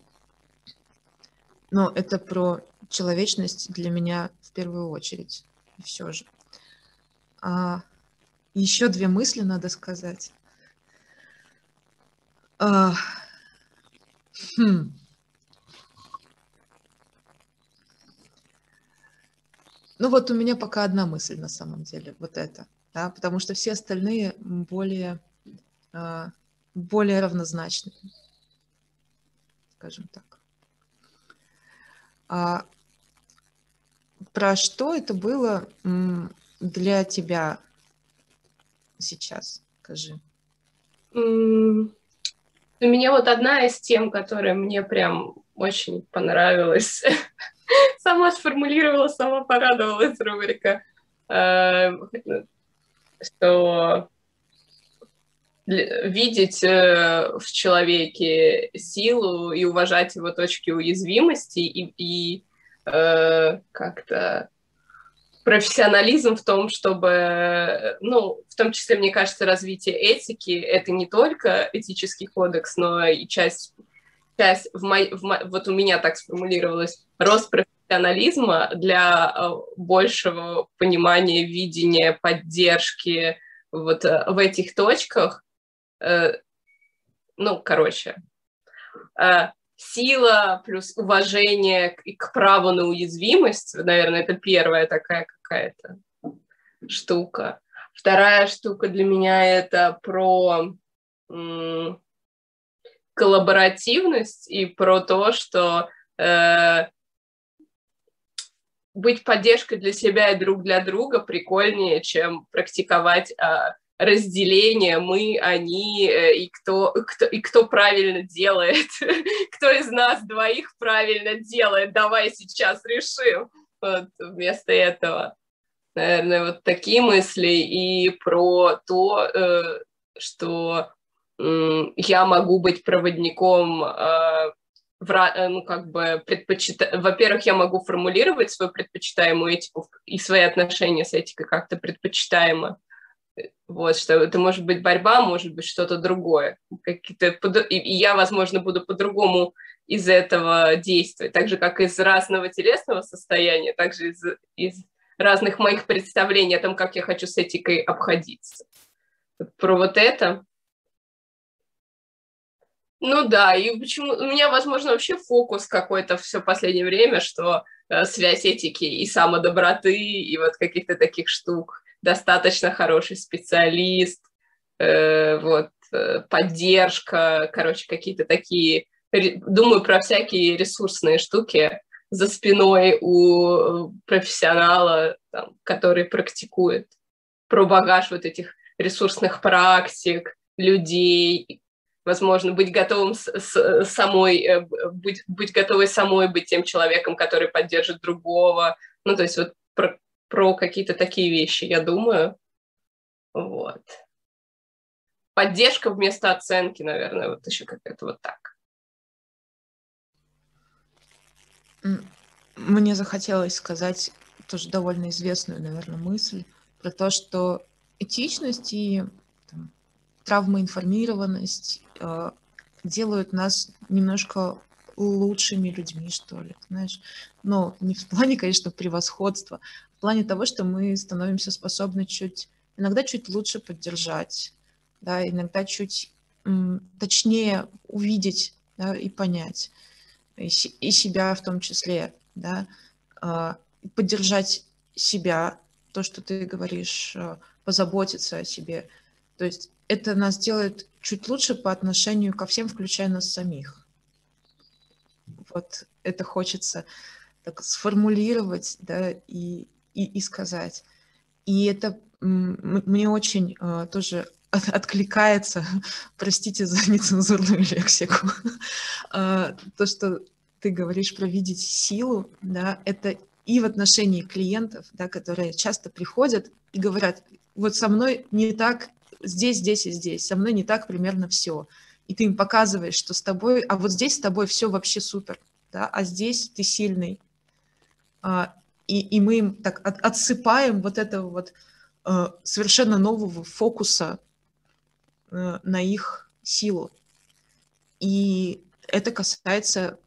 но это про человечность для меня в первую очередь все же. А, еще две мысли надо сказать. А, хм. Ну вот у меня пока одна мысль на самом деле, вот это, да, потому что все остальные более, а, более равнозначны, скажем так. Про что это было для тебя сейчас? Скажи. У меня вот одна из тем, которая мне прям очень понравилась. Сама сформулировала, сама порадовалась рубрика, э, что видеть э, в человеке силу и уважать его точки уязвимости и, и э, как-то профессионализм в том, чтобы, ну, в том числе, мне кажется, развитие этики — это не только этический кодекс, но и часть, часть в мой, в мой, вот у меня так сформулировалось, рост профессионализма для э, большего понимания, видения, поддержки вот э, в этих точках. Э, ну, короче, сила плюс уважение к, к праву на уязвимость, наверное, это первая такая какая-то штука. Вторая штука для меня это про м- коллаборативность и про то, что э, быть поддержкой для себя и друг для друга прикольнее, чем практиковать э, разделение мы, они э, и кто, кто, и кто правильно делает, кто из нас двоих правильно делает, давай сейчас решим. Вот вместо этого, наверное, вот такие мысли и про то, э, что я могу быть проводником э, в, ну, как бы предпочита... Во-первых, я могу формулировать свою предпочитаемую этику и свои отношения с этикой как-то предпочитаемо, вот, что это может быть борьба, может быть что-то другое. Какие-то, и я, возможно, буду по-другому из этого действовать, так же, как из разного телесного состояния, также из, из разных моих представлений о том, как я хочу с этикой обходиться. Про вот это. Ну да, и почему у меня, возможно, вообще фокус какой-то все последнее время, что э, связь этики и самодоброты, и вот каких-то таких штук достаточно хороший специалист, э, вот, э, поддержка, короче, какие-то такие, думаю про всякие ресурсные штуки за спиной у профессионала, там, который практикует, про багаж вот этих ресурсных практик, людей, возможно, быть готовым с, с, самой, э, быть, быть готовой самой быть тем человеком, который поддержит другого. Ну, то есть вот про, про какие-то такие вещи, я думаю. Вот. поддержка вместо оценки, наверное, вот еще как-то вот так. Мне захотелось сказать тоже довольно известную, наверное, мысль про то, что этичность и там, травмоинформированность э, делают нас немножко лучшими людьми, что ли, знаешь. Но не в плане, конечно, превосходства, в плане того, что мы становимся способны чуть, иногда чуть лучше поддержать, да, иногда чуть точнее увидеть да, и понять, и, и себя в том числе, да, э, поддержать себя, то, что ты говоришь, э, позаботиться о себе. То есть это нас делает чуть лучше по отношению ко всем, включая нас самих. Вот это хочется так сформулировать, да, и, и, и сказать. И это мне очень uh, тоже от, откликается, простите за нецензурную лексику, uh, то, что ты говоришь про видеть силу, да, это и в отношении клиентов, да, которые часто приходят и говорят, вот со мной не так здесь, здесь и здесь, со мной не так примерно все. И ты им показываешь, что с тобой, а вот здесь с тобой все вообще супер, да, а здесь ты сильный. И, и мы им так от, отсыпаем вот этого вот а, совершенно нового фокуса а, на их силу. И это касается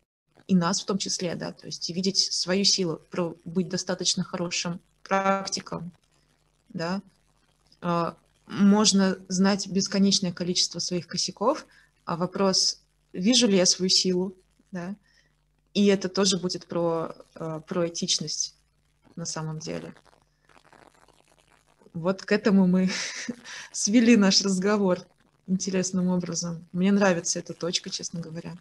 и нас в том числе, да, то есть видеть свою силу, про быть достаточно хорошим практиком, да, можно знать бесконечное количество своих косяков, а вопрос, вижу ли я свою силу, да, и это тоже будет про, э, про этичность на самом деле. Вот к этому мы свели наш разговор интересным образом. Мне нравится эта точка, честно говоря.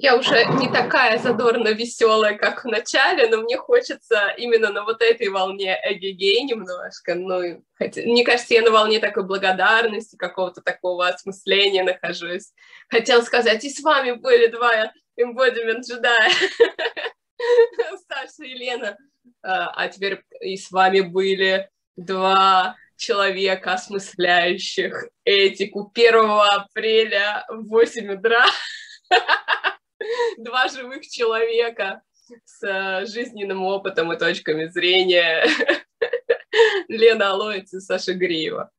я уже не такая задорно веселая, как в начале, но мне хочется именно на вот этой волне эгегей немножко. Ну, хотя, мне кажется, я на волне такой благодарности, какого-то такого осмысления нахожусь. Хотела сказать, и с вами были два embodiment джедая, Саша и Лена. А, а теперь и с вами были два человека, осмысляющих этику 1 апреля в 8 утра. два живых человека с э, жизненным опытом и точками зрения. Лена Алоиц и Саша Гриева.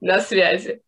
На связи.